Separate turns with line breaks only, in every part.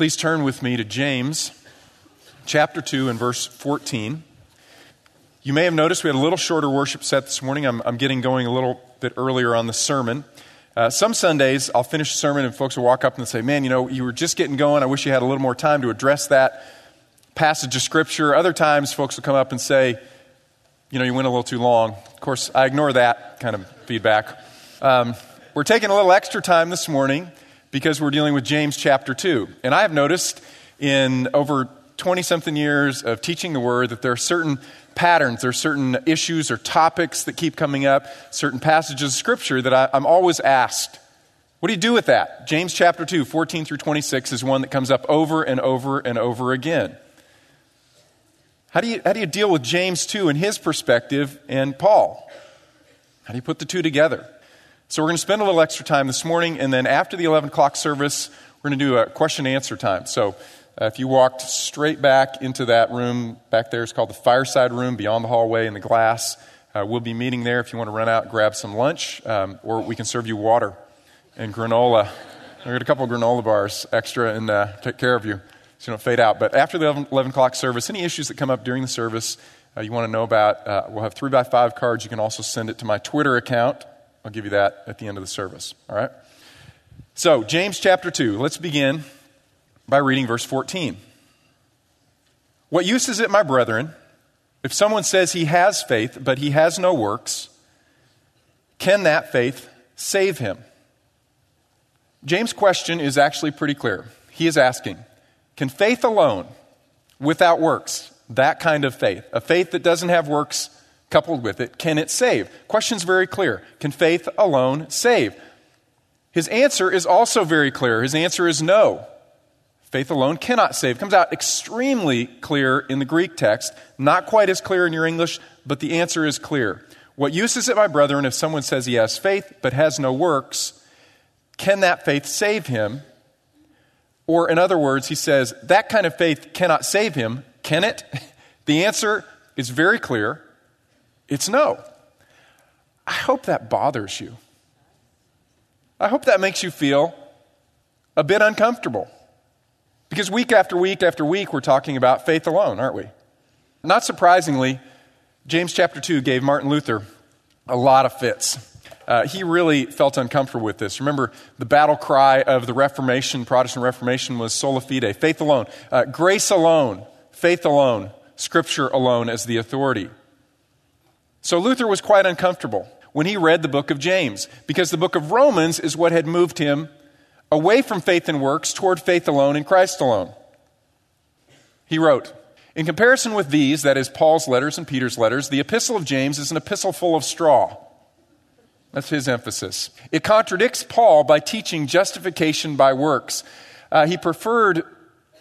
Please turn with me to James chapter 2 and verse 14. You may have noticed we had a little shorter worship set this morning. I'm, I'm getting going a little bit earlier on the sermon. Uh, some Sundays, I'll finish the sermon and folks will walk up and say, Man, you know, you were just getting going. I wish you had a little more time to address that passage of Scripture. Other times, folks will come up and say, You know, you went a little too long. Of course, I ignore that kind of feedback. Um, we're taking a little extra time this morning because we're dealing with James chapter 2. And I have noticed in over 20 something years of teaching the Word that there are certain patterns, there are certain issues or topics that keep coming up, certain passages of Scripture that I, I'm always asked. What do you do with that? James chapter 2, 14 through 26 is one that comes up over and over and over again. How do you, how do you deal with James 2 and his perspective and Paul? How do you put the two together? So, we're going to spend a little extra time this morning, and then after the 11 o'clock service, we're going to do a question and answer time. So, uh, if you walked straight back into that room back there, it's called the fireside room beyond the hallway in the glass. Uh, we'll be meeting there if you want to run out grab some lunch, um, or we can serve you water and granola. I got a couple of granola bars extra and uh, take care of you so you don't fade out. But after the 11, 11 o'clock service, any issues that come up during the service uh, you want to know about, uh, we'll have three by five cards. You can also send it to my Twitter account I'll give you that at the end of the service. All right? So, James chapter 2, let's begin by reading verse 14. What use is it, my brethren, if someone says he has faith, but he has no works? Can that faith save him? James' question is actually pretty clear. He is asking Can faith alone, without works, that kind of faith, a faith that doesn't have works, coupled with it, can it save? Question's very clear. Can faith alone save? His answer is also very clear. His answer is no. Faith alone cannot save. Comes out extremely clear in the Greek text, not quite as clear in your English, but the answer is clear. What use is it, my brethren, if someone says he has faith but has no works? Can that faith save him? Or, in other words, he says, that kind of faith cannot save him. Can it? The answer is very clear it's no. I hope that bothers you. I hope that makes you feel a bit uncomfortable. Because week after week after week, we're talking about faith alone, aren't we? Not surprisingly, James chapter 2 gave Martin Luther a lot of fits. Uh, he really felt uncomfortable with this. Remember, the battle cry of the Reformation, Protestant Reformation, was sola fide, faith alone, uh, grace alone, faith alone, scripture alone as the authority. So Luther was quite uncomfortable when he read the book of James, because the book of Romans is what had moved him away from faith and works toward faith alone in Christ alone. He wrote, In comparison with these, that is, Paul's letters and Peter's letters, the epistle of James is an epistle full of straw. That's his emphasis. It contradicts Paul by teaching justification by works. Uh, he preferred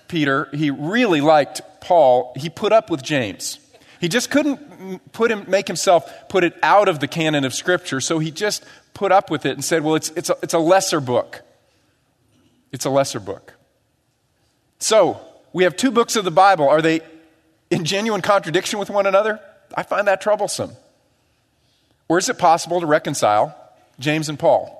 Peter, he really liked Paul, he put up with James. He just couldn't put him, make himself put it out of the canon of Scripture, so he just put up with it and said, well, it's, it's, a, it's a lesser book. It's a lesser book. So, we have two books of the Bible. Are they in genuine contradiction with one another? I find that troublesome. Or is it possible to reconcile James and Paul?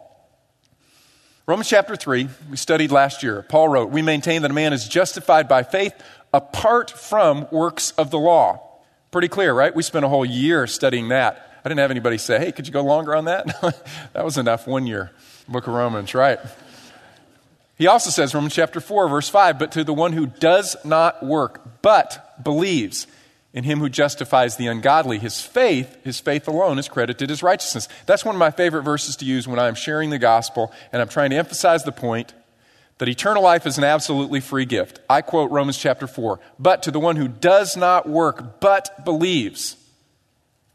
Romans chapter 3, we studied last year. Paul wrote, We maintain that a man is justified by faith apart from works of the law. Pretty clear, right? We spent a whole year studying that. I didn't have anybody say, hey, could you go longer on that? that was enough, one year. Book of Romans, right? He also says, Romans chapter 4, verse 5, but to the one who does not work, but believes in him who justifies the ungodly, his faith, his faith alone is credited as righteousness. That's one of my favorite verses to use when I'm sharing the gospel and I'm trying to emphasize the point that eternal life is an absolutely free gift. I quote Romans chapter 4. But to the one who does not work, but believes,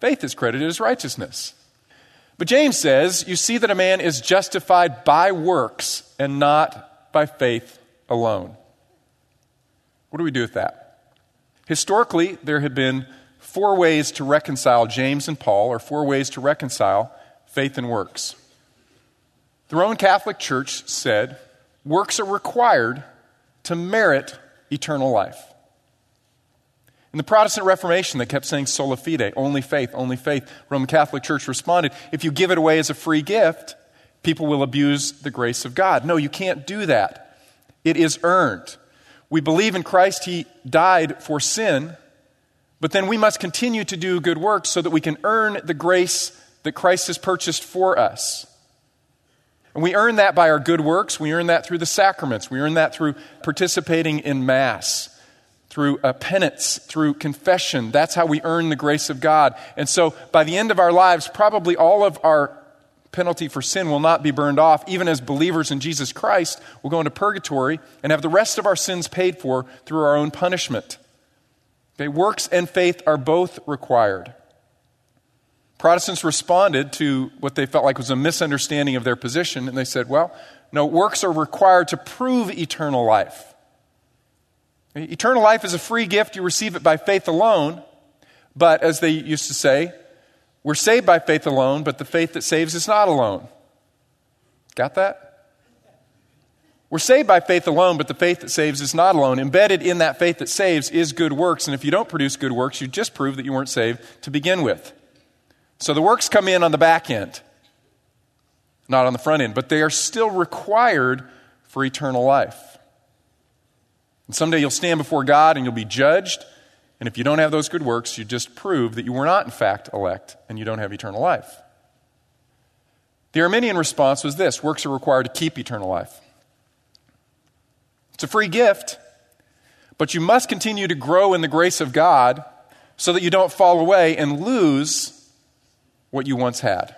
faith is credited as righteousness. But James says, you see that a man is justified by works and not by faith alone. What do we do with that? Historically, there have been four ways to reconcile James and Paul, or four ways to reconcile faith and works. The Roman Catholic Church said works are required to merit eternal life. In the Protestant Reformation, they kept saying sola fide, only faith, only faith. Roman Catholic Church responded, if you give it away as a free gift, people will abuse the grace of God. No, you can't do that. It is earned. We believe in Christ, He died for sin, but then we must continue to do good works so that we can earn the grace that Christ has purchased for us. And we earn that by our good works. We earn that through the sacraments. We earn that through participating in Mass, through penance, through confession. That's how we earn the grace of God. And so by the end of our lives, probably all of our penalty for sin will not be burned off. Even as believers in Jesus Christ, we'll go into purgatory and have the rest of our sins paid for through our own punishment. Okay, works and faith are both required. Protestants responded to what they felt like was a misunderstanding of their position, and they said, well, no, works are required to prove eternal life. Eternal life is a free gift. You receive it by faith alone. But as they used to say, we're saved by faith alone, but the faith that saves is not alone. Got that? We're saved by faith alone, but the faith that saves is not alone. Embedded in that faith that saves is good works, and if you don't produce good works, you just prove that you weren't saved to begin with. So the works come in on the back end, not on the front end, but they are still required for eternal life. And someday you'll stand before God and you'll be judged. And if you don't have those good works, you just prove that you were not, in fact, elect and you don't have eternal life. The Arminian response was this works are required to keep eternal life. It's a free gift, but you must continue to grow in the grace of God so that you don't fall away and lose what you once had.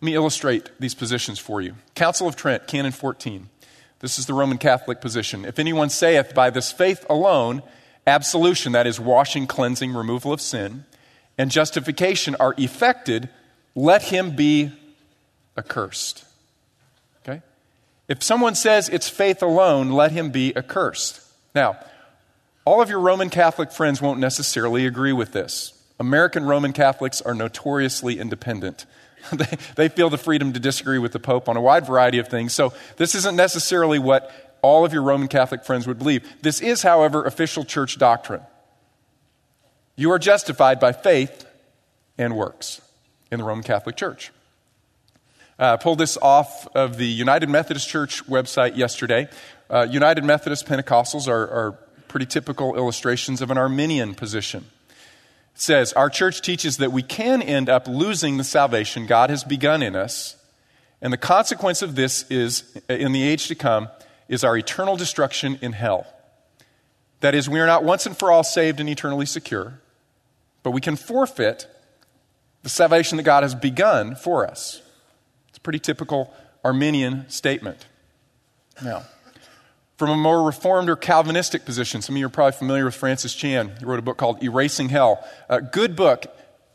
Let me illustrate these positions for you. Council of Trent, Canon 14. This is the Roman Catholic position. If anyone saith by this faith alone, absolution, that is, washing, cleansing, removal of sin, and justification are effected, let him be accursed. Okay? If someone says it's faith alone, let him be accursed. Now, all of your Roman Catholic friends won't necessarily agree with this. American Roman Catholics are notoriously independent. they, they feel the freedom to disagree with the Pope on a wide variety of things. So, this isn't necessarily what all of your Roman Catholic friends would believe. This is, however, official church doctrine. You are justified by faith and works in the Roman Catholic Church. Uh, I pulled this off of the United Methodist Church website yesterday. Uh, United Methodist Pentecostals are, are pretty typical illustrations of an Arminian position says our church teaches that we can end up losing the salvation God has begun in us, and the consequence of this is, in the age to come, is our eternal destruction in hell. That is, we are not once and for all saved and eternally secure, but we can forfeit the salvation that God has begun for us. It's a pretty typical Arminian statement. Now, from a more reformed or Calvinistic position. Some of you are probably familiar with Francis Chan. He wrote a book called Erasing Hell. A good book,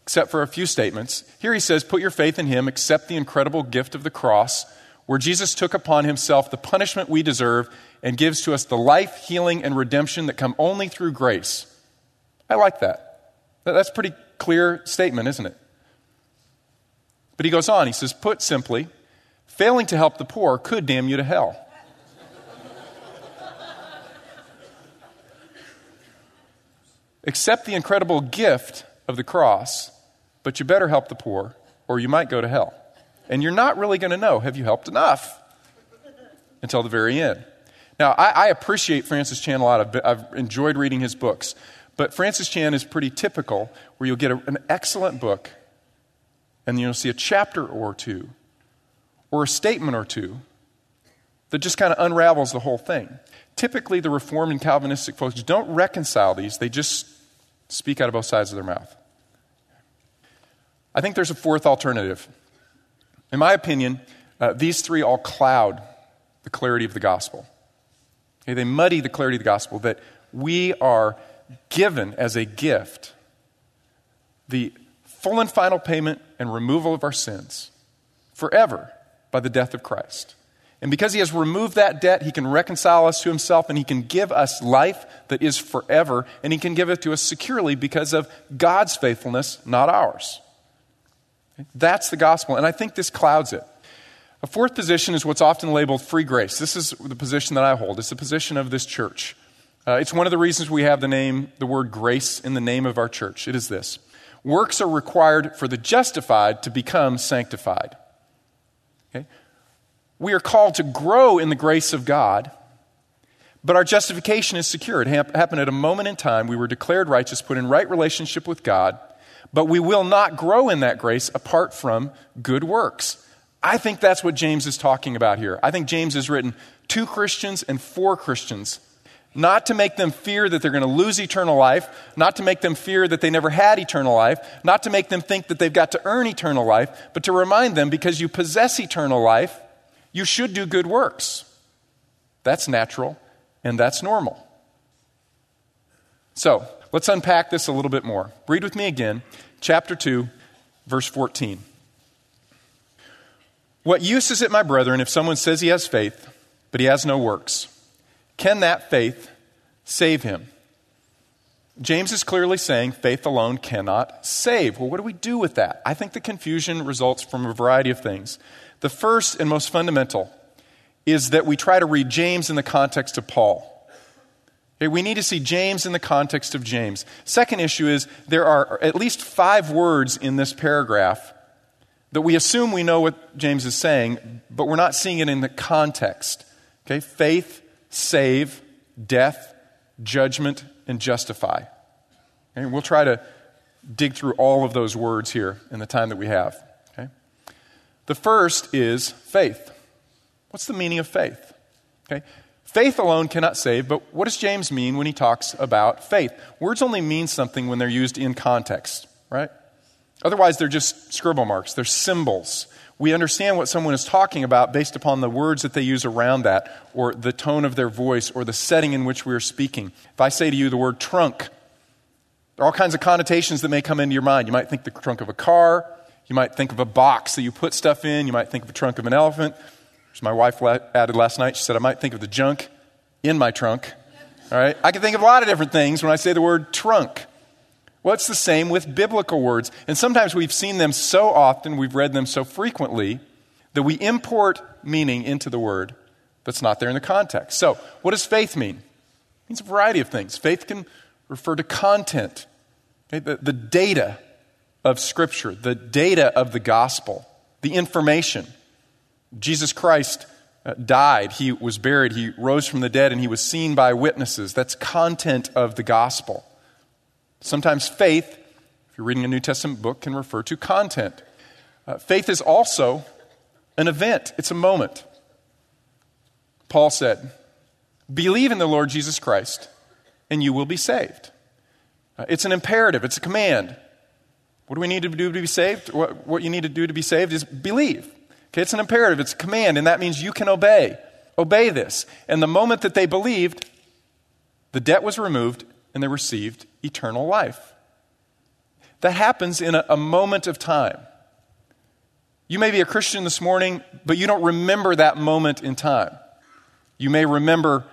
except for a few statements. Here he says, Put your faith in him, accept the incredible gift of the cross, where Jesus took upon himself the punishment we deserve and gives to us the life, healing, and redemption that come only through grace. I like that. That's a pretty clear statement, isn't it? But he goes on, he says, Put simply, failing to help the poor could damn you to hell. Accept the incredible gift of the cross, but you better help the poor, or you might go to hell. And you're not really going to know have you helped enough until the very end. Now, I, I appreciate Francis Chan a lot. I've, I've, enjoyed reading his books. But Francis Chan is pretty typical, where you'll get a, an excellent book, and you'll see a chapter or two, or a statement or two, that just kind of unravels the whole thing. Typically, the Reformed and Calvinistic folks don't reconcile these, they just speak out of both sides of their mouth. I think there's a fourth alternative. In my opinion, uh, these three all cloud the clarity of the gospel. Okay, they muddy the clarity of the gospel that we are given as a gift the full and final payment and removal of our sins forever by the death of Christ. And because he has removed that debt, he can reconcile us to himself and he can give us life that is forever, and he can give it to us securely because of God's faithfulness, not ours. That's the gospel, and I think this clouds it. A fourth position is what's often labeled free grace. This is the position that I hold. It's the position of this church. Uh, it's one of the reasons we have the name, the word grace in the name of our church. It is this Works are required for the justified to become sanctified. We are called to grow in the grace of God, But our justification is secure. It happened at a moment in time. We were declared righteous, put in right relationship with God, but we will not grow in that grace apart from good works. I think that's what James is talking about here. I think James has written to Christians and for Christians, not to make them fear that they're going to lose eternal life, not to make them fear that they never had eternal life, not to make them think that they've got to earn eternal life, but to remind them because you possess eternal life, you should do good works. That's natural and that's normal. So, let's unpack this a little bit more. Read with me again, chapter 2, verse 14. What use is it, my brethren, if someone says he has faith, but he has no works? Can that faith save him? James is clearly saying faith alone cannot save. Well, what do we do with that? I think the confusion results from a variety of things. The first and most fundamental is that we try to read James in the context of Paul. We need to see James in the context of James. Second issue is there are at least five words in this paragraph that we assume we know what James is saying, but we're not seeing it in the context. Okay? Faith, save, death, judgment, and justify. And we'll try to dig through all of those words here in the time that we have. The first is faith. What's the meaning of faith? Okay? Faith alone cannot save, but what does James mean when he talks about faith? Words only mean something when they're used in context, right? Otherwise, they're just scribble marks, they're symbols. We understand what someone is talking about based upon the words that they use around that, or the tone of their voice, or the setting in which we are speaking. If I say to you the word trunk, there are all kinds of connotations that may come into your mind. You might think the trunk of a car, you might think of a box that you put stuff in, you might think of a trunk of an elephant. As my wife added last night, she said, I might think of the junk in my trunk. All right? I can think of a lot of different things when I say the word trunk. Well, it's the same with biblical words. And sometimes we've seen them so often, we've read them so frequently, that we import meaning into the word that's not there in the context. So, what does faith mean? It means a variety of things. Faith can refer to content, okay? the, the data of Scripture, the data of the gospel, the information. Jesus Christ uh, died, he was buried, he rose from the dead, and he was seen by witnesses. That's content of the gospel. Sometimes faith, if you're reading a New Testament book, can refer to content. Uh, faith is also an event, it's a moment. Paul said, Believe in the Lord Jesus Christ, and you will be saved. Uh, it's an imperative, it's a command. What do we need to do to be saved? What, what you need to do to be saved is believe. Okay, it's an imperative, it's a command, and that means you can obey. Obey this. And the moment that they believed, the debt was removed and they received eternal life. That happens in a, a moment of time. You may be a Christian this morning, but you don't remember that moment in time. You may remember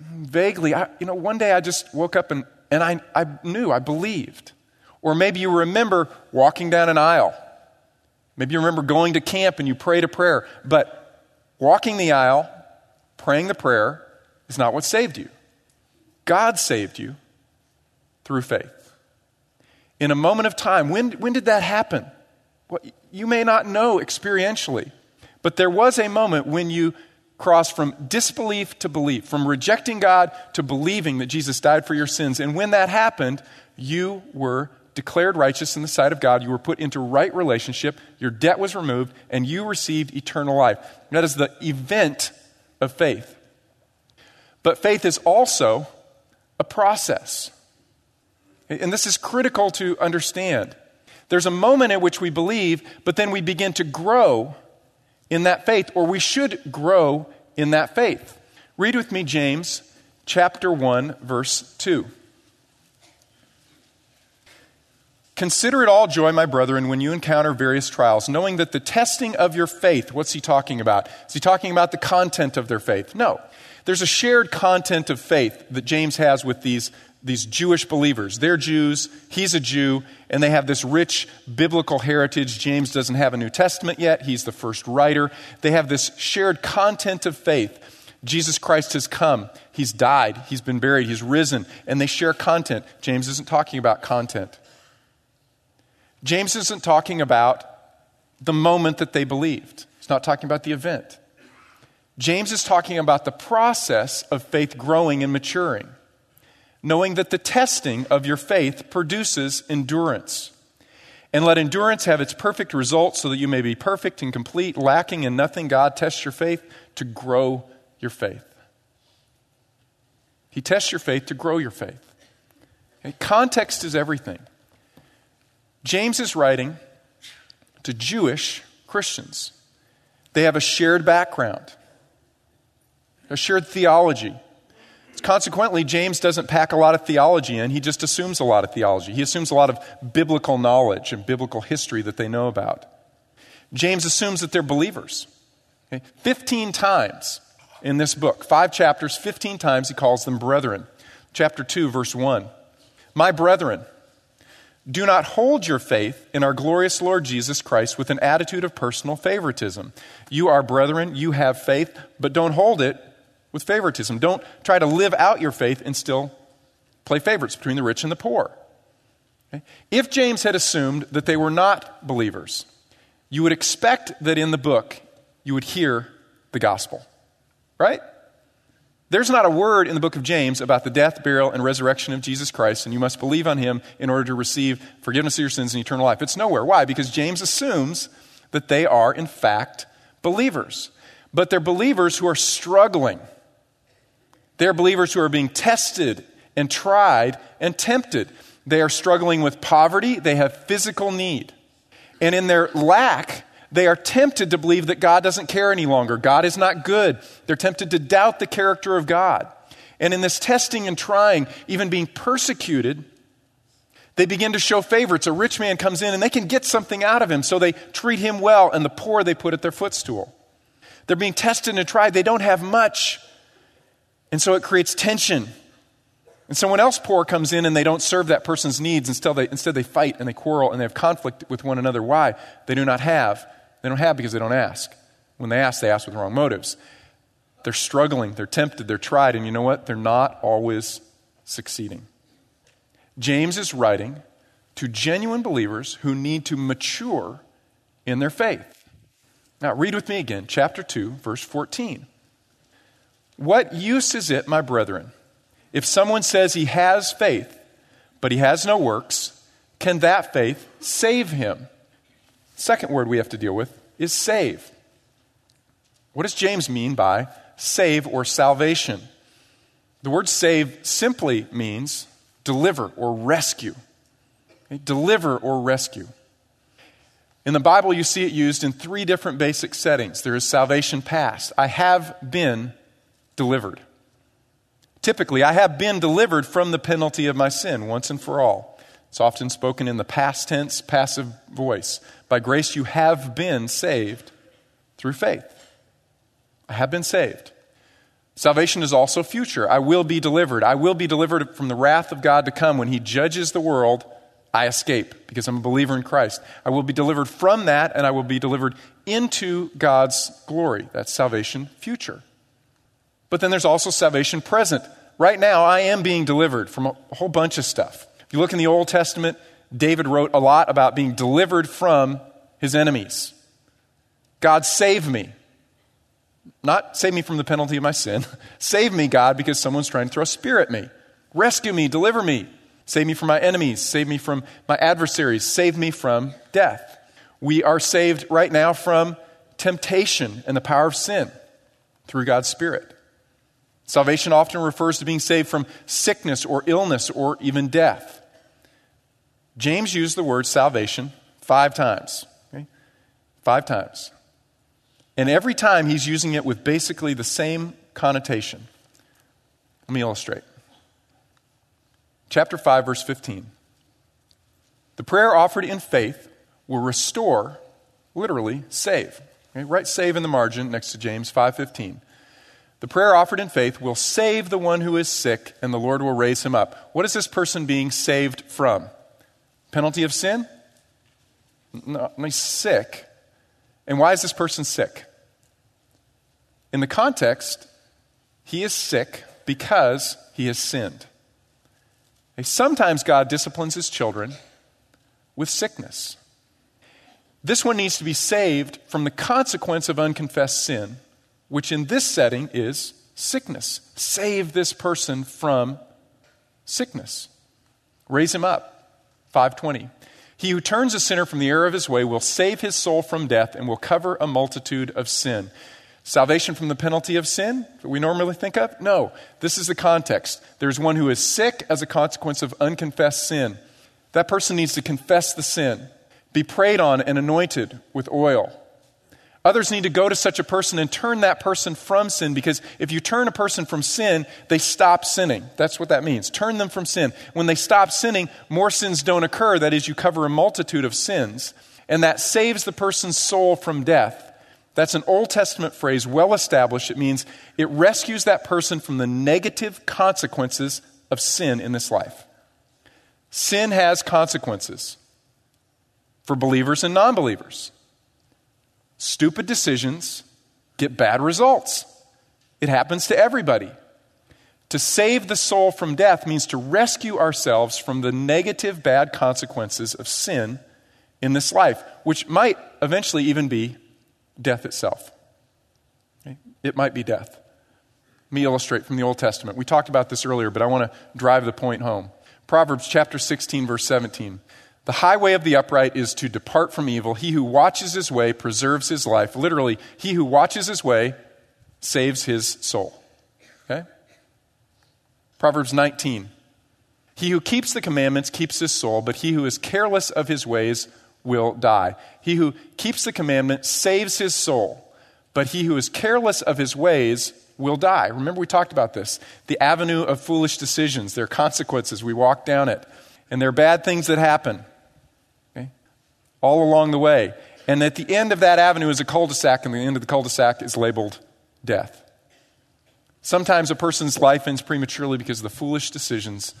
mm, vaguely, I, you know, one day I just woke up and, and I, I knew, I believed. Or maybe you remember walking down an aisle Maybe you remember going to camp and you prayed a prayer, but walking the aisle, praying the prayer, is not what saved you. God saved you through faith. In a moment of time, when, when did that happen? Well, you may not know experientially, but there was a moment when you crossed from disbelief to belief, from rejecting God to believing that Jesus died for your sins. And when that happened, you were declared righteous in the sight of God. You were put into right relationship. Your debt was removed, and you received eternal life. That is the event of faith. But faith is also a process. And this is critical to understand. There's a moment at which we believe, but then we begin to grow in that faith, or we should grow in that faith. Read with me James chapter 1, verse 2. Consider it all joy, my brethren, when you encounter various trials, knowing that the testing of your faith, what's he talking about? Is he talking about the content of their faith? No. There's a shared content of faith that James has with these, these Jewish believers. They're Jews, he's a Jew, and they have this rich biblical heritage. James doesn't have a New Testament yet, he's the first writer. They have this shared content of faith. Jesus Christ has come, he's died, he's been buried, he's risen, and they share content. James isn't talking about content. James isn't talking about the moment that they believed, he's not talking about the event. James is talking about the process of faith growing and maturing, knowing that the testing of your faith produces endurance. And let endurance have its perfect result so that you may be perfect and complete, lacking in nothing. God tests your faith to grow your faith. He tests your faith to grow your faith. Okay? Context is everything. James is writing to Jewish Christians. They have a shared background, a shared theology. Consequently, James doesn't pack a lot of theology in, he just assumes a lot of theology. He assumes a lot of biblical knowledge and biblical history that they know about. James assumes that they're believers. Okay? 15 times in this book, five chapters, 15 times he calls them brethren. Chapter 2, verse 1. My brethren, do not hold your faith in our glorious Lord Jesus Christ with an attitude of personal favoritism. You are brethren, you have faith, but don't hold it with favoritism. Don't try to live out your faith and still play favorites between the rich and the poor. Okay? If James had assumed that they were not believers, you would expect that in the book you would hear the gospel, right? There's not a word in the book of James about the death, burial, and resurrection of Jesus Christ, and you must believe on him in order to receive forgiveness of your sins and eternal life. It's nowhere. Why? Because James assumes that they are, in fact, believers. But they're believers who are struggling they're believers who are being tested and tried and tempted. They are struggling with poverty, they have physical need. And in their lack, they are tempted to believe that God doesn't care any longer. God is not good. They're tempted to doubt the character of God. And in this testing and trying, even being persecuted, they begin to show favorites. A rich man comes in and they can get something out of him, so they treat him well, and the poor they put at their footstool. They're being tested and tried. They don't have much, and so it creates tension. And someone else poor comes in and they don't serve that person's needs. Instead they, instead, they fight and they quarrel and they have conflict with one another. Why? They do not have. They don't have because they don't ask. When they ask, they ask with wrong motives. They're struggling, they're tempted, they're tried, and you know what? They're not always succeeding. James is writing to genuine believers who need to mature in their faith. Now, read with me again, chapter 2, verse 14. What use is it, my brethren, if someone says he has faith, but he has no works? Can that faith save him? Second word we have to deal with is save. What does James mean by save or salvation? The word save simply means deliver or rescue. Okay? Deliver or rescue. In the Bible, you see it used in three different basic settings. There is salvation past. I have been delivered. Typically, I have been delivered from the penalty of my sin once and for all. It's often spoken in the past tense, passive voice. By grace, you have been saved through faith. I have been saved. Salvation is also future. I will be delivered. I will be delivered from the wrath of God to come when He judges the world. I escape because I'm a believer in Christ. I will be delivered from that and I will be delivered into God's glory. That's salvation future. But then there's also salvation present. Right now, I am being delivered from a whole bunch of stuff. You look in the Old Testament, David wrote a lot about being delivered from his enemies. God, save me. Not save me from the penalty of my sin. save me, God, because someone's trying to throw a spear at me. Rescue me, deliver me. Save me from my enemies. Save me from my adversaries. Save me from death. We are saved right now from temptation and the power of sin through God's Spirit. Salvation often refers to being saved from sickness or illness or even death. James used the word salvation five times. Okay? Five times. And every time he's using it with basically the same connotation. Let me illustrate. Chapter 5, verse 15. The prayer offered in faith will restore, literally, save. Okay? Write save in the margin next to James 5:15. The prayer offered in faith will save the one who is sick, and the Lord will raise him up. What is this person being saved from? Penalty of sin? No, he's sick. And why is this person sick? In the context, he is sick because he has sinned. Sometimes God disciplines his children with sickness. This one needs to be saved from the consequence of unconfessed sin which in this setting is sickness. Save this person from sickness. Raise him up. 520. He who turns a sinner from the error of his way will save his soul from death and will cover a multitude of sin. Salvation from the penalty of sin that we normally think of? No. This is the context. There's one who is sick as a consequence of unconfessed sin. That person needs to confess the sin, be prayed on and anointed with oil. Others need to go to such a person and turn that person from sin because if you turn a person from sin, they stop sinning. That's what that means. Turn them from sin. When they stop sinning, more sins don't occur. That is, you cover a multitude of sins. And that saves the person's soul from death. That's an Old Testament phrase, well established. It means it rescues that person from the negative consequences of sin in this life. Sin has consequences for believers and non believers. Stupid decisions get bad results. It happens to everybody. To save the soul from death means to rescue ourselves from the negative, bad consequences of sin in this life, which might eventually even be death itself. It might be death. Let me illustrate from the Old Testament. We talked about this earlier, but I want to drive the point home. Proverbs chapter 16, verse 17. The highway of the upright is to depart from evil. He who watches his way preserves his life. Literally, he who watches his way saves his soul. Okay? Proverbs 19. He who keeps the commandments keeps his soul, but he who is careless of his ways will die. He who keeps the commandment saves his soul, but he who is careless of his ways will die. Remember, we talked about this. The avenue of foolish decisions, there are consequences. We walk down it, and there are bad things that happen all along the way. And at the end of that avenue is a cul de sac, and the end of the cul de sac is labeled death. Sometimes a person's life ends prematurely because of the foolish decisions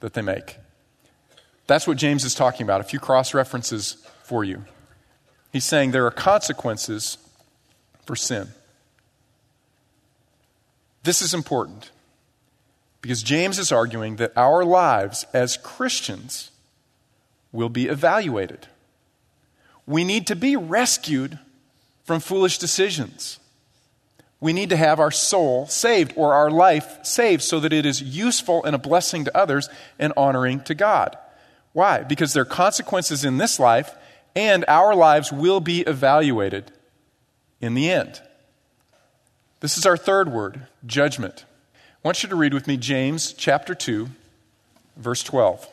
that they make. That's what James is talking about. A few cross references for you. He's saying there are consequences for sin. This is important because James is arguing that our lives as Christians will be evaluated. We need to be rescued from foolish decisions. We need to have our soul saved or our life saved so that it is useful and a blessing to others and honoring to God. Why? Because there are consequences in this life, and our lives will be evaluated in the end. This is our third word judgment. I want you to read with me James chapter 2, verse 12.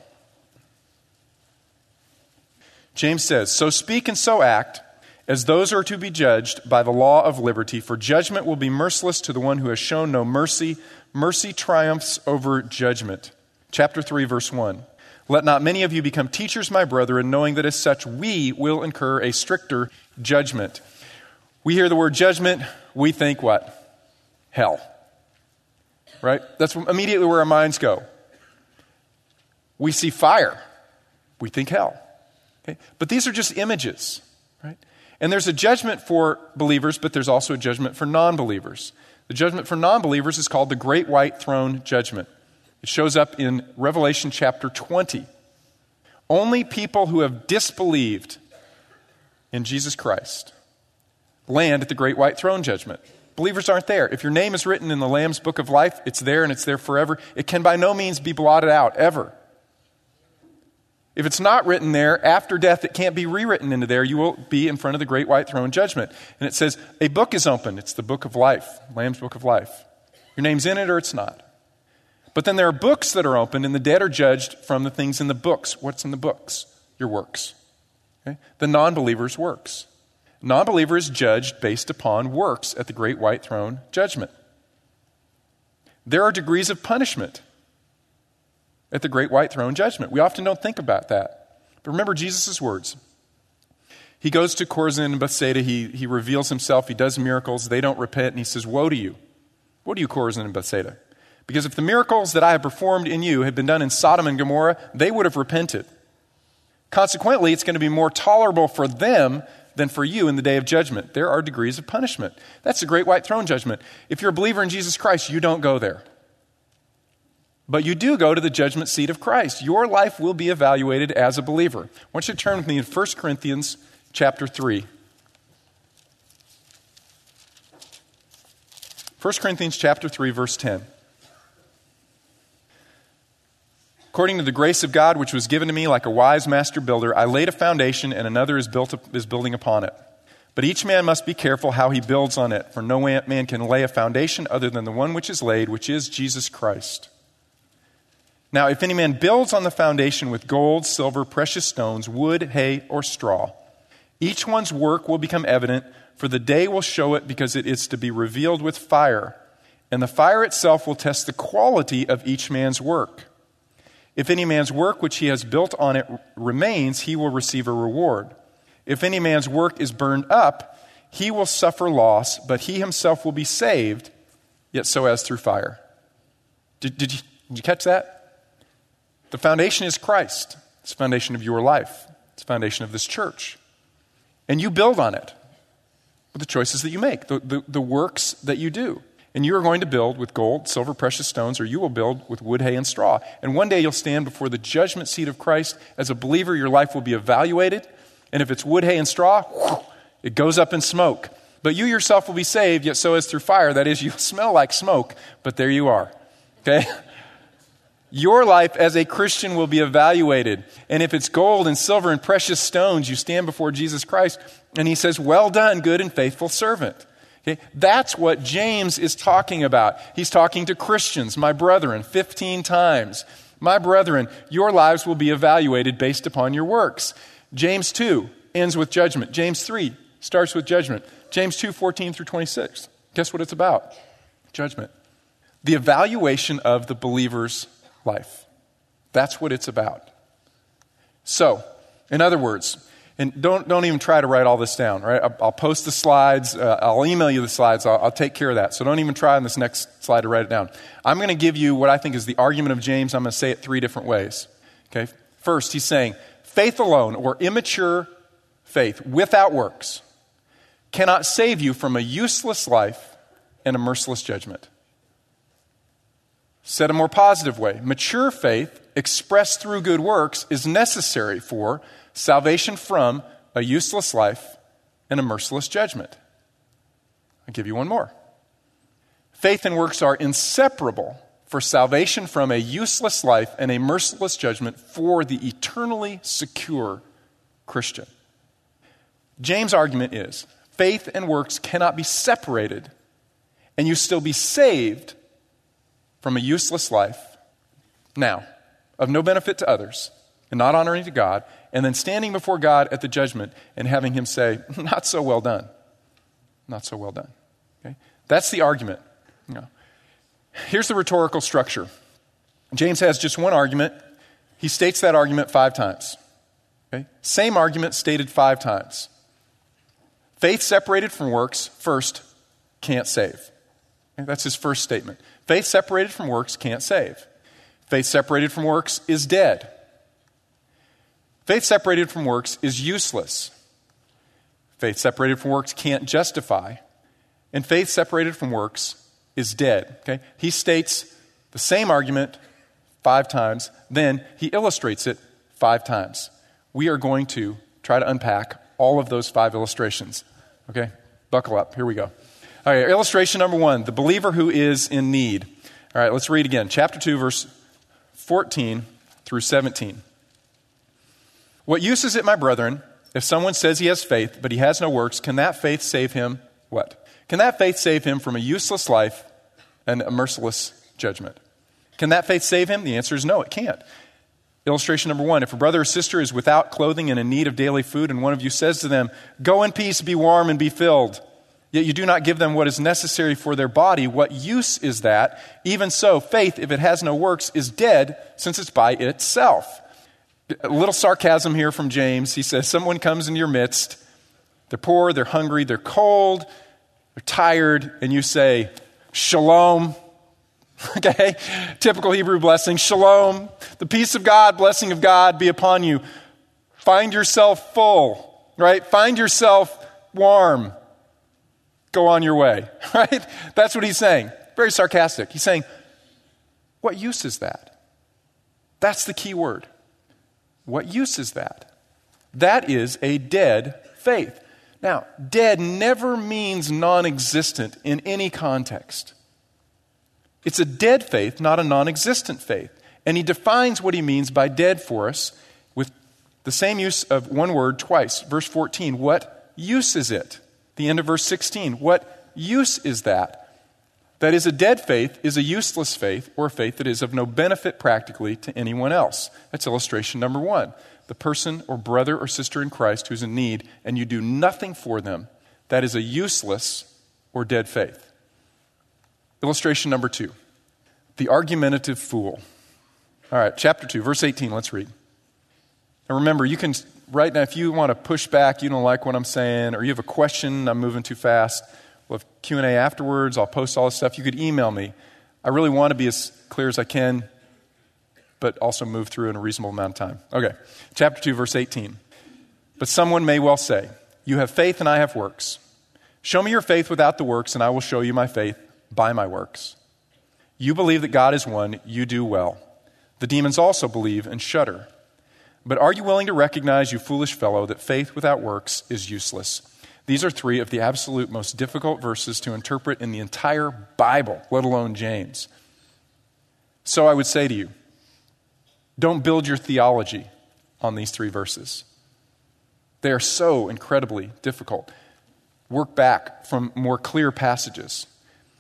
James says, So speak and so act as those are to be judged by the law of liberty, for judgment will be merciless to the one who has shown no mercy. Mercy triumphs over judgment. Chapter 3, verse 1. Let not many of you become teachers, my brethren, knowing that as such we will incur a stricter judgment. We hear the word judgment, we think what? Hell. Right? That's immediately where our minds go. We see fire, we think hell. Okay? But these are just images, right? And there's a judgment for believers, but there's also a judgment for non believers. The judgment for non believers is called the Great White Throne Judgment. It shows up in Revelation chapter 20. Only people who have disbelieved in Jesus Christ land at the great white throne judgment. Believers aren't there. If your name is written in the Lamb's book of life, it's there and it's there forever. It can by no means be blotted out, ever. If it's not written there, after death, it can't be rewritten into there. You will be in front of the great white throne judgment. And it says, a book is open. It's the book of life, Lamb's book of life. Your name's in it or it's not. But then there are books that are opened, and the dead are judged from the things in the books. What's in the books? Your works. Okay? The non believer's works. Non believer is judged based upon works at the great white throne judgment. There are degrees of punishment at the great white throne judgment. We often don't think about that. But remember Jesus' words. He goes to Chorazin and Bethsaida. He, he reveals himself. He does miracles. They don't repent. And he says, Woe to you. Woe to you, Chorazin and Bethsaida. Because if the miracles that I have performed in you had been done in Sodom and Gomorrah, they would have repented. Consequently, it's going to be more tolerable for them than for you in the day of judgment. There are degrees of punishment. That's the great white throne judgment. If you're a believer in Jesus Christ, you don't go there. But you do go to the judgment seat of Christ. Your life will be evaluated as a believer. I want you to turn with me in 1 Corinthians chapter 3. 1 Corinthians chapter 3 verse 10. According to the grace of God which was given to me like a wise master builder, I laid a foundation and another is built is building upon it. But each man must be careful how he builds on it, for no man can lay a foundation other than the one which is laid, which is Jesus Christ. Now, if any man builds on the foundation with gold, silver, precious stones, wood, hay, or straw, each one's work will become evident, for the day will show it because it is to be revealed with fire. And the fire itself will test the quality of each man's work. If any man's work which he has built on it remains, he will receive a reward. If any man's work is burned up, he will suffer loss, but he himself will be saved, yet so as through fire. Did, did, you, did you catch that? The foundation is Christ. It's the foundation of your life, it's the foundation of this church. And you build on it with the choices that you make, the, the, the works that you do. And you are going to build with gold, silver, precious stones, or you will build with wood, hay, and straw. And one day you'll stand before the judgment seat of Christ. As a believer, your life will be evaluated. And if it's wood, hay, and straw, it goes up in smoke. But you yourself will be saved, yet so as through fire. That is, you smell like smoke, but there you are. Okay? Your life as a Christian will be evaluated. And if it's gold and silver and precious stones, you stand before Jesus Christ and he says, Well done, good and faithful servant. Okay? That's what James is talking about. He's talking to Christians, my brethren, 15 times. My brethren, your lives will be evaluated based upon your works. James 2 ends with judgment. James 3 starts with judgment. James 2 14 through 26. Guess what it's about? Judgment. The evaluation of the believer's life. That's what it's about. So, in other words, and don't, don't even try to write all this down, right? I'll, I'll post the slides. Uh, I'll email you the slides. I'll, I'll, take care of that. So don't even try on this next slide to write it down. I'm going to give you what I think is the argument of James. I'm going to say it three different ways. Okay? First, he's saying faith alone or immature faith without works cannot save you from a useless life and a merciless judgment. Said a more positive way, mature faith expressed through good works is necessary for salvation from a useless life and a merciless judgment. I'll give you one more. Faith and works are inseparable for salvation from a useless life and a merciless judgment for the eternally secure Christian. James' argument is faith and works cannot be separated, and you still be saved from a useless life, now, of no benefit to others, and not honoring to God, and then standing before God at the judgment and having Him say, Not so well done. Not so well done. Okay? That's the argument. You know. Here's the rhetorical structure James has just one argument. He states that argument five times. Okay? Same argument stated five times. Faith separated from works, first, can't save. Okay? That's his first statement. Faith separated from works can't save. Faith separated from works is dead. Faith separated from works is useless. Faith separated from works can't justify. And faith separated from works is dead. Okay? He states the same argument five times, then he illustrates it five times. We are going to try to unpack all of those five illustrations. Okay? Buckle up. Here we go. All right, illustration number one the believer who is in need. All right, let's read again. Chapter 2, verse 14 through 17. What use is it, my brethren, if someone says he has faith, but he has no works? Can that faith save him? What? Can that faith save him from a useless life and a merciless judgment? Can that faith save him? The answer is no, it can't. Illustration number one if a brother or sister is without clothing and in need of daily food, and one of you says to them, Go in peace, be warm, and be filled Yet you do not give them what is necessary for their body. What use is that? Even so, faith, if it has no works, is dead since it's by itself. A little sarcasm here from James. He says, Someone comes into your midst. They're poor, they're hungry, they're cold, they're tired, and you say, Shalom. Okay? Typical Hebrew blessing. Shalom. The peace of God, blessing of God be upon you. Find yourself full, right? Find yourself warm go on your way, right? That's what he's saying. Very sarcastic. He's saying, what use is that? That's the key word. What use is that? That is a dead faith. Now, dead never means non existent in any context. It's a dead faith, not a non existent faith. And he defines what he means by dead for us with the same use of one word twice. Verse 14, what use is it? The end of verse 16, what use is that? That is, a dead faith is a useless faith or a faith that is of no benefit practically to anyone else. That's illustration number one. The person or brother or sister in Christ who's in need and you do nothing for them, that is a useless or dead faith. Illustration number two the argumentative fool. All right, chapter 2, verse 18, let's read. And remember, you can, right now, if you want to push back, you don't like what I'm saying, or you have a question, I'm moving too fast, we'll have Q&A afterwards, I'll post all this stuff, you could email me. I really want to be as clear as I can, but also move through in a reasonable amount of time. Okay, chapter 2, verse 18. But someone may well say, You have faith and I have works. Show me your faith without the works, and I will show you my faith by my works. You believe that God is one, you do well. The demons also believe and shudder. But are you willing to recognize, you foolish fellow, that faith without works is useless? These are three of the absolute most difficult verses to interpret in the entire Bible, let alone James. So I would say to you, don't build your theology on these three verses. They are so incredibly difficult. Work back from more clear passages.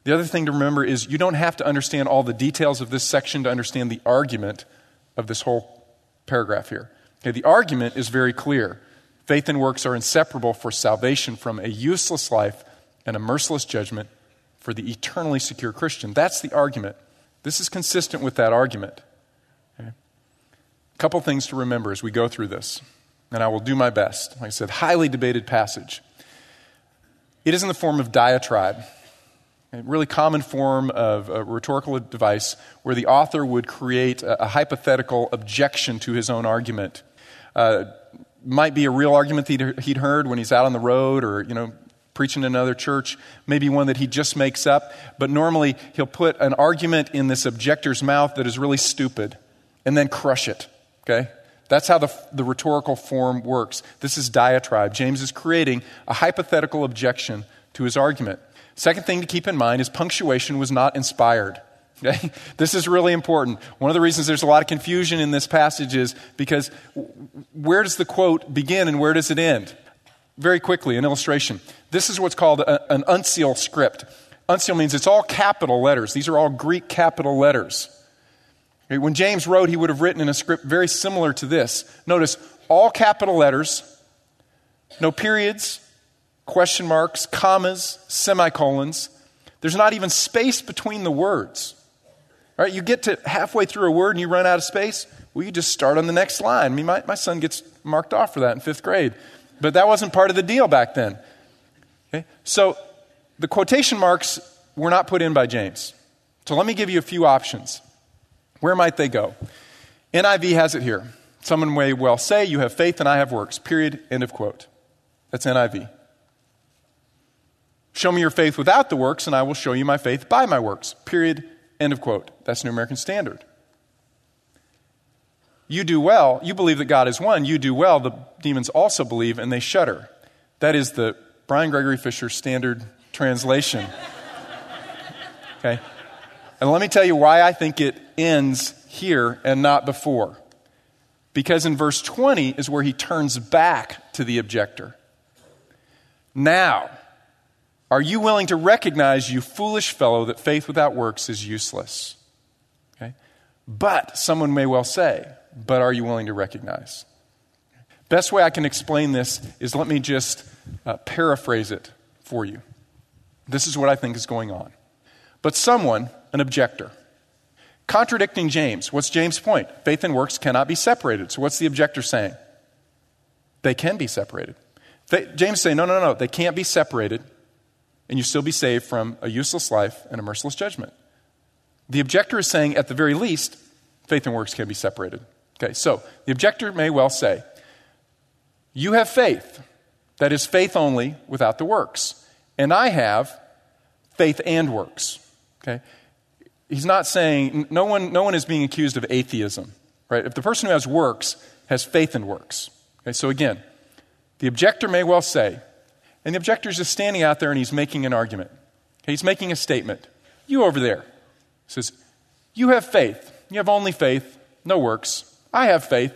The other thing to remember is you don't have to understand all the details of this section to understand the argument of this whole paragraph here. Okay, the argument is very clear. Faith and works are inseparable for salvation from a useless life and a merciless judgment for the eternally secure Christian. That's the argument. This is consistent with that argument. Okay? A couple things to remember as we go through this, and I will do my best. Like I said, highly debated passage. It is in the form of diatribe a really common form of a rhetorical device where the author would create a, a hypothetical objection to his own argument. Uh, might be a real argument that he'd heard when he's out on the road or, you know, preaching in another church, maybe one that he just makes up, but normally he'll put an argument in this objector's mouth that is really stupid and then crush it, okay? That's how the, the rhetorical form works. This is diatribe. James is creating a hypothetical objection to his argument. Second thing to keep in mind is punctuation was not inspired. Okay? This is really important. One of the reasons there's a lot of confusion in this passage is because where does the quote begin and where does it end? Very quickly, an illustration. This is what's called a, an uncial script. Uncial means it's all capital letters. These are all Greek capital letters. Okay? When James wrote, he would have written in a script very similar to this. Notice all capital letters, no periods, question marks, commas, semicolons. There's not even space between the words. Right? You get to halfway through a word and you run out of space. Well, you just start on the next line. I mean, my, my son gets marked off for that in fifth grade. But that wasn't part of the deal back then. Okay? So the quotation marks were not put in by James. So let me give you a few options. Where might they go? NIV has it here. Someone may well say, You have faith and I have works. Period. End of quote. That's NIV. Show me your faith without the works, and I will show you my faith by my works. Period. End of quote. That's New American Standard. You do well. You believe that God is one. You do well. The demons also believe, and they shudder. That is the Brian Gregory Fisher Standard Translation. Okay? And let me tell you why I think it ends here and not before. Because in verse 20 is where he turns back to the objector. Now, are you willing to recognize, you foolish fellow, that faith without works is useless? Okay? But, someone may well say, but are you willing to recognize? Best way I can explain this is let me just uh, paraphrase it for you. This is what I think is going on. But someone, an objector, contradicting James. What's James' point? Faith and works cannot be separated. So what's the objector saying? They can be separated. James saying, no, no, no, they can't be separated and you still be saved from a useless life and a merciless judgment. The objector is saying, at the very least, faith and works can be separated. Okay, so the objector may well say, You have faith, that is faith only without the works, and I have faith and works. Okay? He's not saying, no one, no one is being accused of atheism, right? If the person who has works has faith and works. Okay, so again, the objector may well say, and the objector is just standing out there and he's making an argument. He's making a statement. You over there, He says, You have faith. You have only faith, no works. I have faith,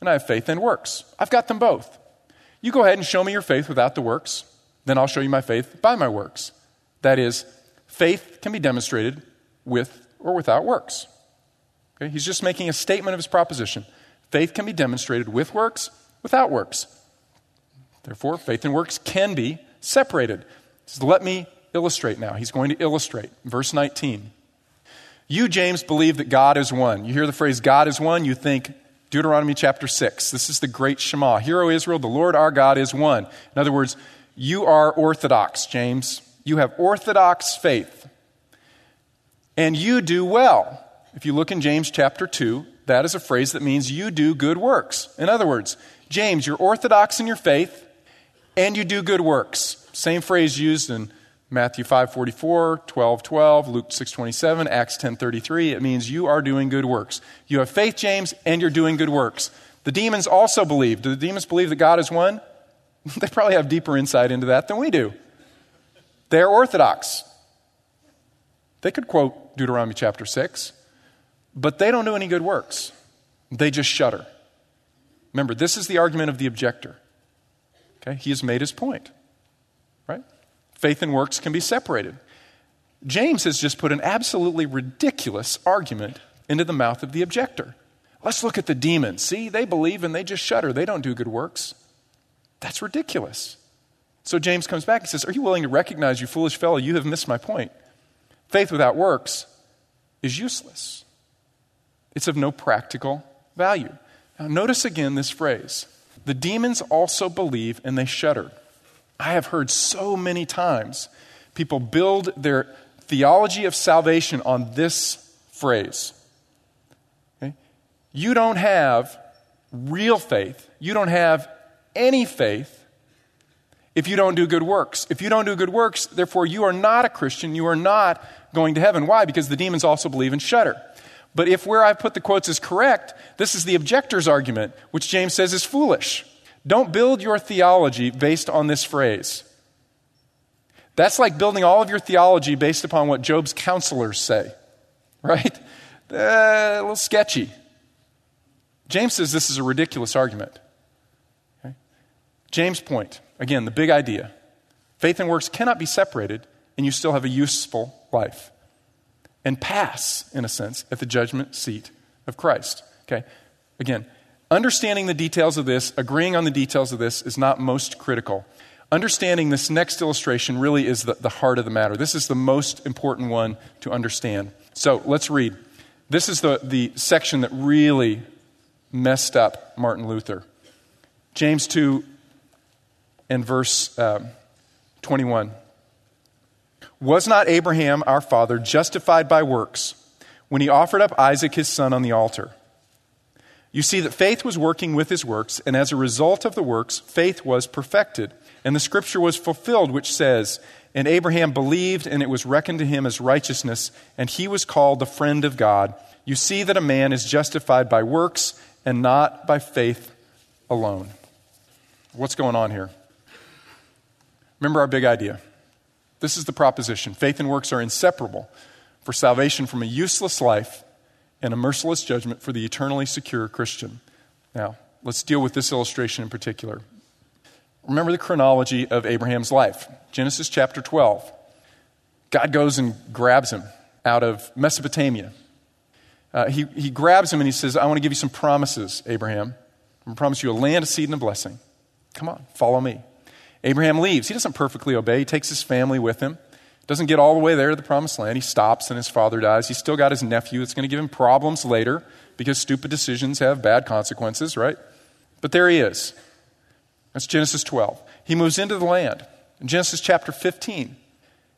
and I have faith and works. I've got them both. You go ahead and show me your faith without the works, then I'll show you my faith by my works. That is, faith can be demonstrated with or without works. Okay? He's just making a statement of his proposition. Faith can be demonstrated with works, without works. Therefore, faith and works can be separated. Let me illustrate now. He's going to illustrate. Verse 19. You, James, believe that God is one. You hear the phrase God is one, you think Deuteronomy chapter 6. This is the great Shema. Hear, O Israel, the Lord our God is one. In other words, you are orthodox, James. You have orthodox faith. And you do well. If you look in James chapter 2, that is a phrase that means you do good works. In other words, James, you're orthodox in your faith and you do good works. Same phrase used in Matthew 5:44, 12:12, Luke 6:27, Acts 10:33. It means you are doing good works. You have faith, James, and you're doing good works. The demons also believe. Do the demons believe that God is one? they probably have deeper insight into that than we do. They're orthodox. They could quote Deuteronomy chapter 6, but they don't do any good works. They just shudder. Remember, this is the argument of the objector. Okay? He has made his point. Right? Faith and works can be separated. James has just put an absolutely ridiculous argument into the mouth of the objector. Let's look at the demons. See, they believe and they just shudder. They don't do good works. That's ridiculous. So James comes back and says, Are you willing to recognize, you foolish fellow, you have missed my point? Faith without works is useless, it's of no practical value. Now, notice again this phrase the demons also believe and they shudder. I have heard so many times people build their theology of salvation on this phrase. Okay? You don't have real faith, you don't have any faith if you don't do good works. If you don't do good works, therefore you are not a Christian, you are not going to heaven. Why? Because the demons also believe and shudder. But if where I put the quotes is correct, this is the objector's argument, which James says is foolish. Don't build your theology based on this phrase. That's like building all of your theology based upon what Job's counselors say, right? Uh, a little sketchy. James says this is a ridiculous argument. Okay? James' point, again, the big idea faith and works cannot be separated, and you still have a useful life and pass, in a sense, at the judgment seat of Christ. Okay? Again, understanding the details of this, agreeing on the details of this, is not most critical. Understanding this next illustration really is the, the heart of the matter. This is the most important one to understand. So let's read. This is the, the section that really messed up Martin Luther. James 2 and verse uh, 21. Was not Abraham, our father, justified by works when he offered up Isaac his son on the altar? You see that faith was working with his works, and as a result of the works, faith was perfected. And the scripture was fulfilled, which says, And Abraham believed, and it was reckoned to him as righteousness, and he was called the friend of God. You see that a man is justified by works and not by faith alone. What's going on here? Remember our big idea. This is the proposition faith and works are inseparable for salvation from a useless life and a merciless judgment for the eternally secure Christian. Now, let's deal with this illustration in particular. Remember the chronology of Abraham's life Genesis chapter 12. God goes and grabs him out of Mesopotamia. Uh, he, he grabs him and he says, I want to give you some promises, Abraham. I'm going to promise you a land, a seed, and a blessing. Come on, follow me. Abraham leaves. He doesn't perfectly obey. He takes his family with him. Doesn't get all the way there to the promised land. He stops and his father dies. He's still got his nephew. It's going to give him problems later because stupid decisions have bad consequences, right? But there he is. That's Genesis 12. He moves into the land. In Genesis chapter 15,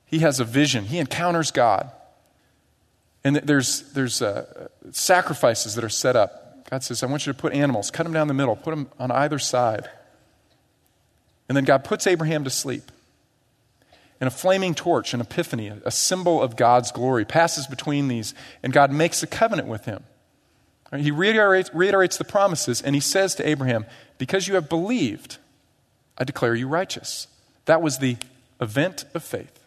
he has a vision. He encounters God. And there's, there's uh, sacrifices that are set up. God says, I want you to put animals, cut them down the middle, put them on either side. And then God puts Abraham to sleep. And a flaming torch, an epiphany, a symbol of God's glory, passes between these, and God makes a covenant with him. He reiterates, reiterates the promises, and he says to Abraham, Because you have believed, I declare you righteous. That was the event of faith.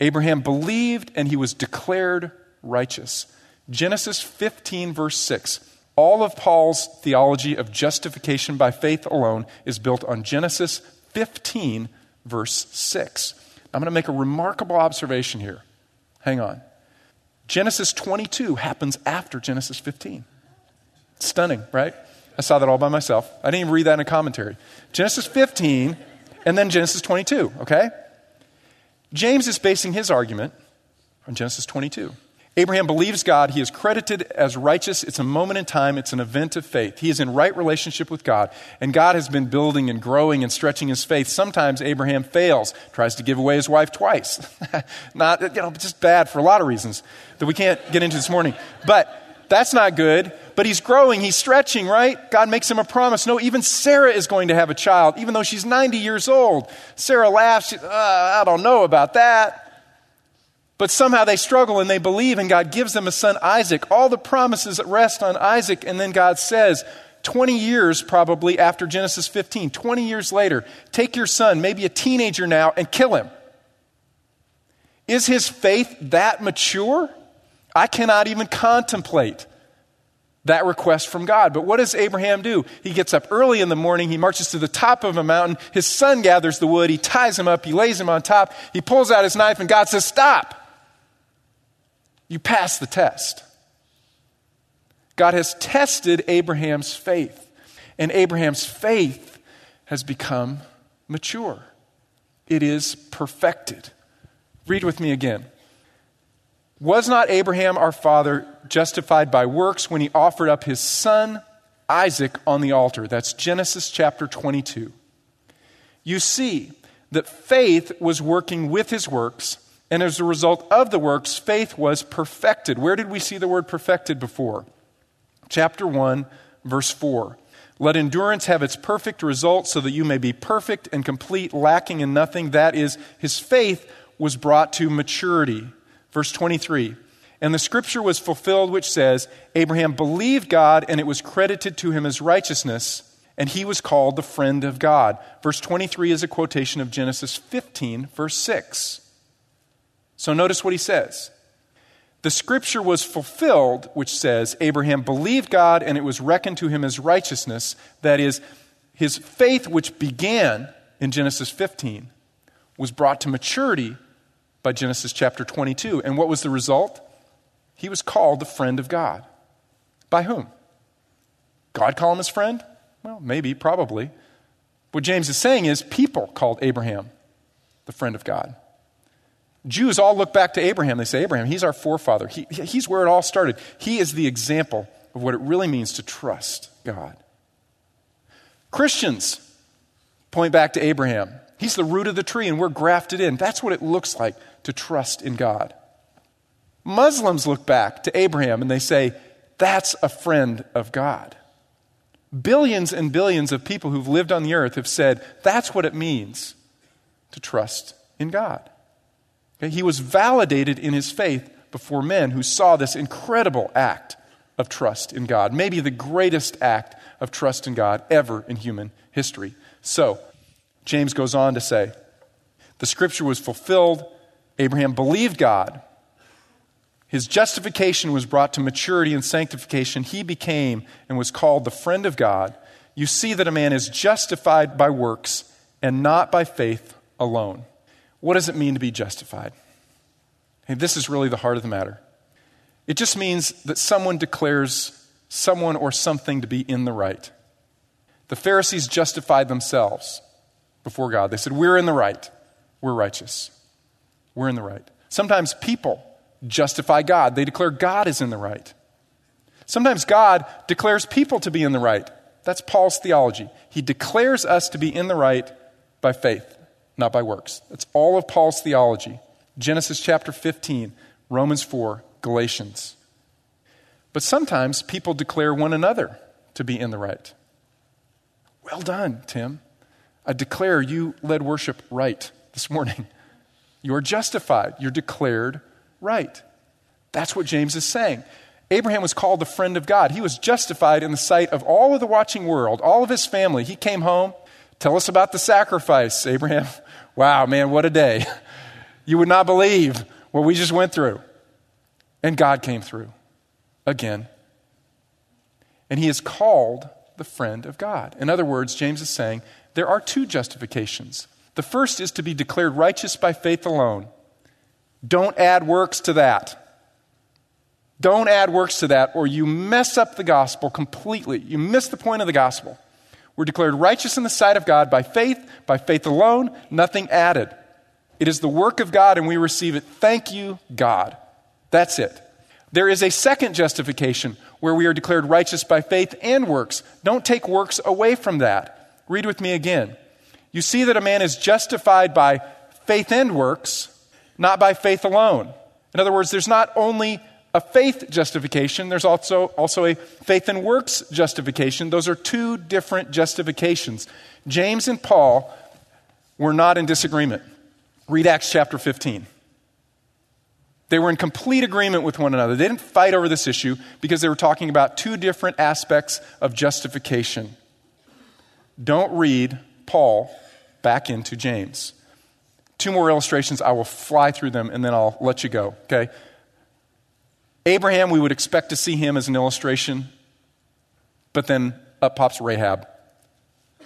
Abraham believed, and he was declared righteous. Genesis 15, verse 6. All of Paul's theology of justification by faith alone is built on Genesis 15, verse 6. I'm going to make a remarkable observation here. Hang on. Genesis 22 happens after Genesis 15. Stunning, right? I saw that all by myself. I didn't even read that in a commentary. Genesis 15 and then Genesis 22, okay? James is basing his argument on Genesis 22. Abraham believes God. He is credited as righteous. It's a moment in time, it's an event of faith. He is in right relationship with God, and God has been building and growing and stretching his faith. Sometimes Abraham fails, tries to give away his wife twice. not, you know, just bad for a lot of reasons that we can't get into this morning. But that's not good. But he's growing, he's stretching, right? God makes him a promise. No, even Sarah is going to have a child, even though she's 90 years old. Sarah laughs. She, uh, I don't know about that. But somehow they struggle and they believe, and God gives them a son, Isaac. All the promises rest on Isaac, and then God says, 20 years probably after Genesis 15, 20 years later, take your son, maybe a teenager now, and kill him. Is his faith that mature? I cannot even contemplate that request from God. But what does Abraham do? He gets up early in the morning, he marches to the top of a mountain, his son gathers the wood, he ties him up, he lays him on top, he pulls out his knife, and God says, Stop! You pass the test. God has tested Abraham's faith, and Abraham's faith has become mature. It is perfected. Read with me again. Was not Abraham our father justified by works when he offered up his son Isaac on the altar? That's Genesis chapter 22. You see that faith was working with his works and as a result of the works, faith was perfected. Where did we see the word perfected before? Chapter 1, verse 4. Let endurance have its perfect result so that you may be perfect and complete, lacking in nothing. That is, his faith was brought to maturity. Verse 23. And the scripture was fulfilled, which says, Abraham believed God, and it was credited to him as righteousness, and he was called the friend of God. Verse 23 is a quotation of Genesis 15, verse 6. So notice what he says. The scripture was fulfilled, which says, Abraham believed God and it was reckoned to him as righteousness. That is, his faith, which began in Genesis 15, was brought to maturity by Genesis chapter 22. And what was the result? He was called the friend of God. By whom? God call him his friend? Well, maybe, probably. What James is saying is people called Abraham the friend of God. Jews all look back to Abraham. They say, Abraham, he's our forefather. He, he's where it all started. He is the example of what it really means to trust God. Christians point back to Abraham. He's the root of the tree, and we're grafted in. That's what it looks like to trust in God. Muslims look back to Abraham and they say, that's a friend of God. Billions and billions of people who've lived on the earth have said, that's what it means to trust in God. Okay? He was validated in his faith before men who saw this incredible act of trust in God, maybe the greatest act of trust in God ever in human history. So, James goes on to say, the scripture was fulfilled. Abraham believed God. His justification was brought to maturity and sanctification. He became and was called the friend of God. You see that a man is justified by works and not by faith alone. What does it mean to be justified? And this is really the heart of the matter. It just means that someone declares someone or something to be in the right. The Pharisees justified themselves before God. They said, We're in the right. We're righteous. We're in the right. Sometimes people justify God, they declare God is in the right. Sometimes God declares people to be in the right. That's Paul's theology. He declares us to be in the right by faith not by works. That's all of Paul's theology. Genesis chapter 15, Romans 4, Galatians. But sometimes people declare one another to be in the right. Well done, Tim. I declare you led worship right this morning. You're justified. You're declared right. That's what James is saying. Abraham was called the friend of God. He was justified in the sight of all of the watching world, all of his family. He came home. Tell us about the sacrifice, Abraham. Wow, man, what a day. You would not believe what we just went through. And God came through again. And he is called the friend of God. In other words, James is saying there are two justifications. The first is to be declared righteous by faith alone. Don't add works to that. Don't add works to that, or you mess up the gospel completely. You miss the point of the gospel. We're declared righteous in the sight of God by faith, by faith alone, nothing added. It is the work of God, and we receive it. Thank you, God. That's it. There is a second justification where we are declared righteous by faith and works. Don't take works away from that. Read with me again. You see that a man is justified by faith and works, not by faith alone. In other words, there's not only a faith justification, there's also, also a faith and works justification. Those are two different justifications. James and Paul were not in disagreement. Read Acts chapter 15. They were in complete agreement with one another. They didn't fight over this issue because they were talking about two different aspects of justification. Don't read Paul back into James. Two more illustrations. I will fly through them and then I'll let you go, okay? Abraham, we would expect to see him as an illustration, but then up pops Rahab.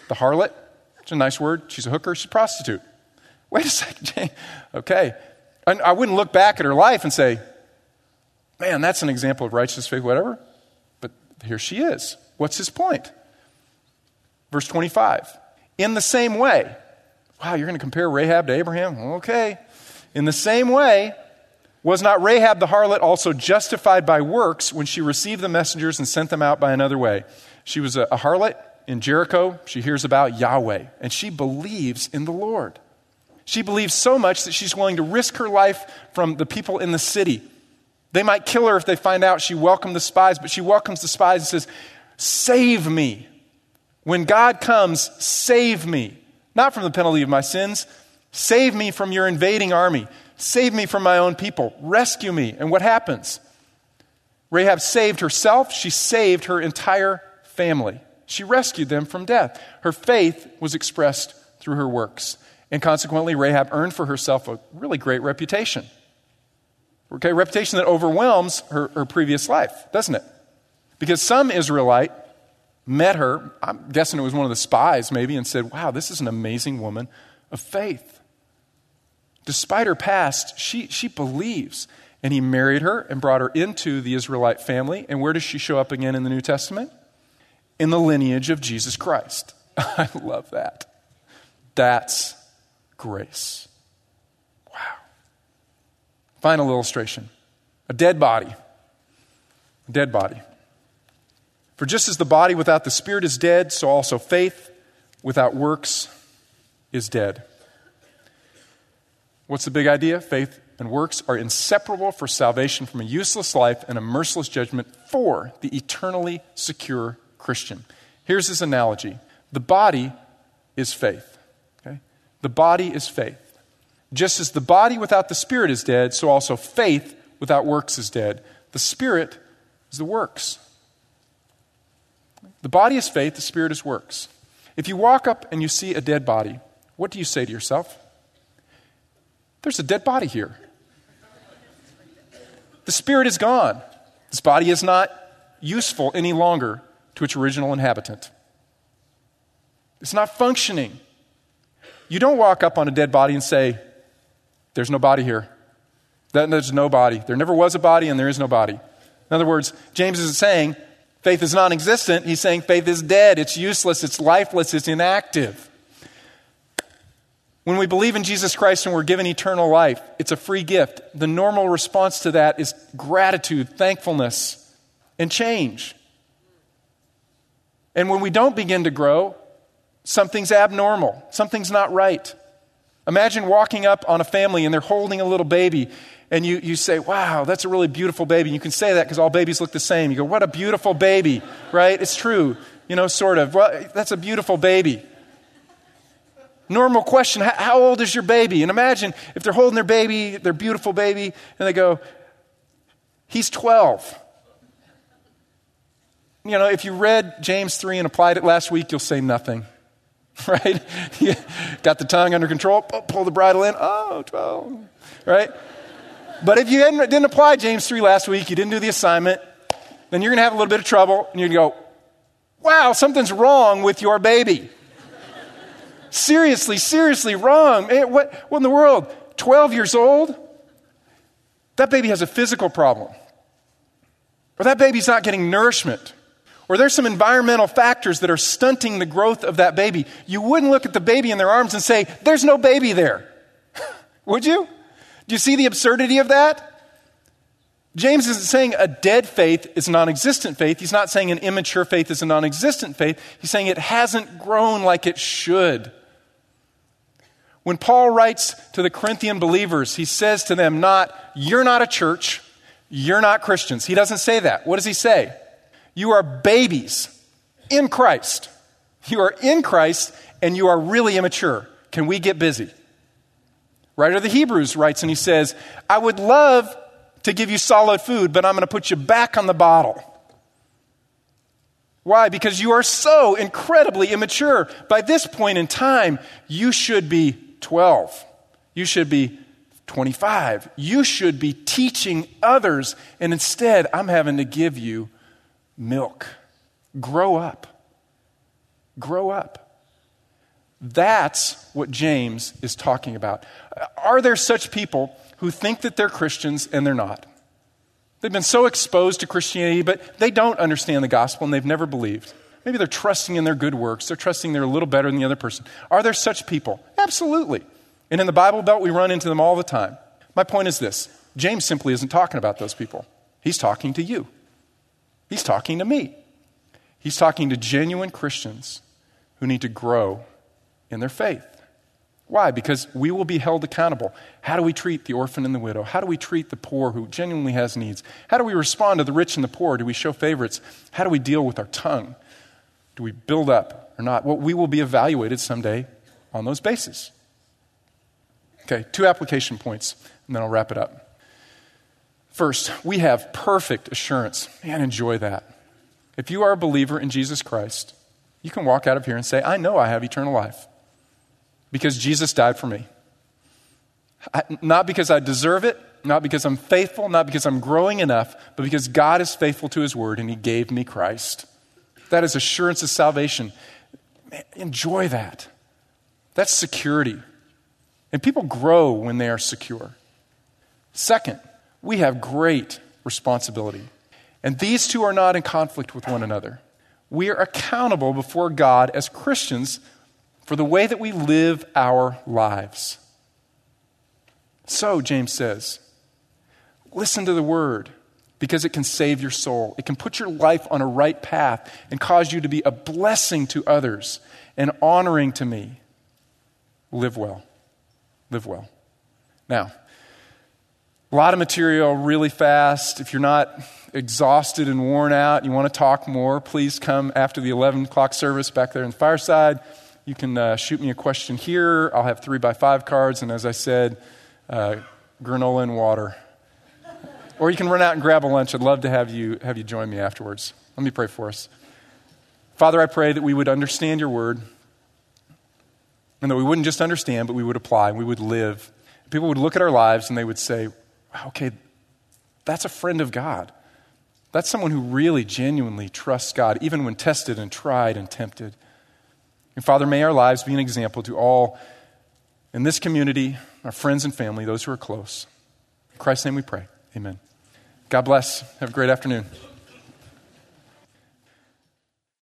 The harlot, it's a nice word. She's a hooker, she's a prostitute. Wait a second, okay. I wouldn't look back at her life and say, man, that's an example of righteous faith, whatever. But here she is. What's his point? Verse 25. In the same way, wow, you're going to compare Rahab to Abraham? Okay. In the same way, was not Rahab the harlot also justified by works when she received the messengers and sent them out by another way? She was a, harlot in Jericho. She hears about Yahweh, and she believes in the Lord. She believes so much that she's willing to risk her life from the people in the city. They might kill her if they find out she welcomed the spies, but she welcomes the spies and says, Save me. When God comes, save me. Not from the penalty of my sins. Save me from your invading army. Save me from my own people. Rescue me. And what happens? Rahab saved herself. She saved her entire family. She rescued them from death. Her faith was expressed through her works. And consequently, Rahab earned for herself a really great reputation. Okay, reputation that overwhelms her, her previous life, doesn't it? Because some Israelite met her, I'm guessing it was one of the spies maybe, and said, Wow, this is an amazing woman of faith. Despite her past, she, she believes. And he married her and brought her into the Israelite family. And where does she show up again in the New Testament? In the lineage of Jesus Christ. I love that. That's grace. Wow. Final illustration a dead body. A dead body. For just as the body without the spirit is dead, so also faith without works is dead. What's the big idea? Faith and works are inseparable for salvation from a useless life and a merciless judgment for the eternally secure Christian. Here's this analogy the body is faith. Okay? The body is faith. Just as the body without the spirit is dead, so also faith without works is dead. The spirit is the works. The body is faith, the spirit is works. If you walk up and you see a dead body, what do you say to yourself? There's a dead body here. The spirit is gone. This body is not useful any longer to its original inhabitant. It's not functioning. You don't walk up on a dead body and say, There's no body here. That there's no body. There never was a body, and there is no body. In other words, James isn't saying faith is non existent. He's saying faith is dead. It's useless. It's lifeless. It's inactive. When we believe in Jesus Christ and we're given eternal life, it's a free gift. The normal response to that is gratitude, thankfulness, and change. And when we don't begin to grow, something's abnormal, something's not right. Imagine walking up on a family and they're holding a little baby, and you, you say, Wow, that's a really beautiful baby. You can say that because all babies look the same. You go, What a beautiful baby, right? It's true, you know, sort of. Well, that's a beautiful baby. Normal question How old is your baby? And imagine if they're holding their baby, their beautiful baby, and they go, He's 12. You know, if you read James 3 and applied it last week, you'll say nothing. right? Got the tongue under control, pull the bridle in, oh, 12, right? But if you didn't apply James 3 last week, you didn't do the assignment, then you're going to have a little bit of trouble and you're going to go, wow, something's wrong with your baby. Seriously, seriously wrong. Eh, what, what in the world? 12 years old? That baby has a physical problem. Or that baby's not getting nourishment. Or there's some environmental factors that are stunting the growth of that baby. You wouldn't look at the baby in their arms and say, There's no baby there. Would you? Do you see the absurdity of that? James isn't saying a dead faith is a non existent faith. He's not saying an immature faith is a non existent faith. He's saying it hasn't grown like it should. When Paul writes to the Corinthian believers, he says to them, not, you're not a church, you're not Christians. He doesn't say that. What does he say? You are babies in Christ. You are in Christ and you are really immature. Can we get busy? Writer of the Hebrews writes and he says, I would love to give you solid food, but I'm going to put you back on the bottle. Why? Because you are so incredibly immature. By this point in time, you should be 12. You should be 25. You should be teaching others, and instead, I'm having to give you milk. Grow up. Grow up. That's what James is talking about. Are there such people who think that they're Christians and they're not? They've been so exposed to Christianity, but they don't understand the gospel and they've never believed. Maybe they're trusting in their good works. They're trusting they're a little better than the other person. Are there such people? Absolutely. And in the Bible Belt, we run into them all the time. My point is this James simply isn't talking about those people, he's talking to you. He's talking to me. He's talking to genuine Christians who need to grow in their faith. Why? Because we will be held accountable. How do we treat the orphan and the widow? How do we treat the poor who genuinely has needs? How do we respond to the rich and the poor? Do we show favorites? How do we deal with our tongue? Do we build up or not? Well, we will be evaluated someday on those bases. Okay, two application points, and then I'll wrap it up. First, we have perfect assurance. Man, enjoy that. If you are a believer in Jesus Christ, you can walk out of here and say, I know I have eternal life because Jesus died for me. I, not because I deserve it, not because I'm faithful, not because I'm growing enough, but because God is faithful to his word and he gave me Christ. That is assurance of salvation. Enjoy that. That's security. And people grow when they are secure. Second, we have great responsibility. And these two are not in conflict with one another. We are accountable before God as Christians for the way that we live our lives. So, James says, listen to the word because it can save your soul. It can put your life on a right path and cause you to be a blessing to others and honoring to me. Live well. Live well. Now, a lot of material really fast. If you're not exhausted and worn out, and you want to talk more, please come after the 11 o'clock service back there in the fireside. You can uh, shoot me a question here. I'll have three by five cards, and as I said, uh, granola and water. Or you can run out and grab a lunch. I'd love to have you, have you join me afterwards. Let me pray for us. Father, I pray that we would understand your word, and that we wouldn't just understand, but we would apply, and we would live. People would look at our lives and they would say, okay, that's a friend of God. That's someone who really genuinely trusts God, even when tested and tried and tempted. And Father, may our lives be an example to all in this community, our friends and family, those who are close. In Christ's name we pray. Amen. God bless. Have a great afternoon.